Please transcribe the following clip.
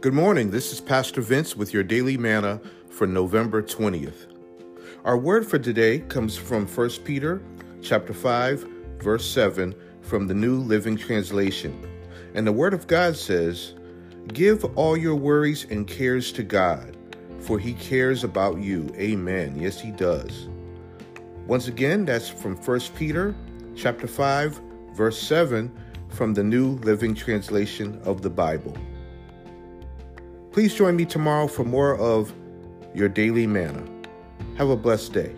Good morning. This is Pastor Vince with your daily manna for November 20th. Our word for today comes from 1 Peter chapter 5 verse 7 from the New Living Translation. And the word of God says, "Give all your worries and cares to God, for he cares about you." Amen. Yes, he does. Once again, that's from 1 Peter chapter 5 verse 7 from the New Living Translation of the Bible. Please join me tomorrow for more of your daily manna. Have a blessed day.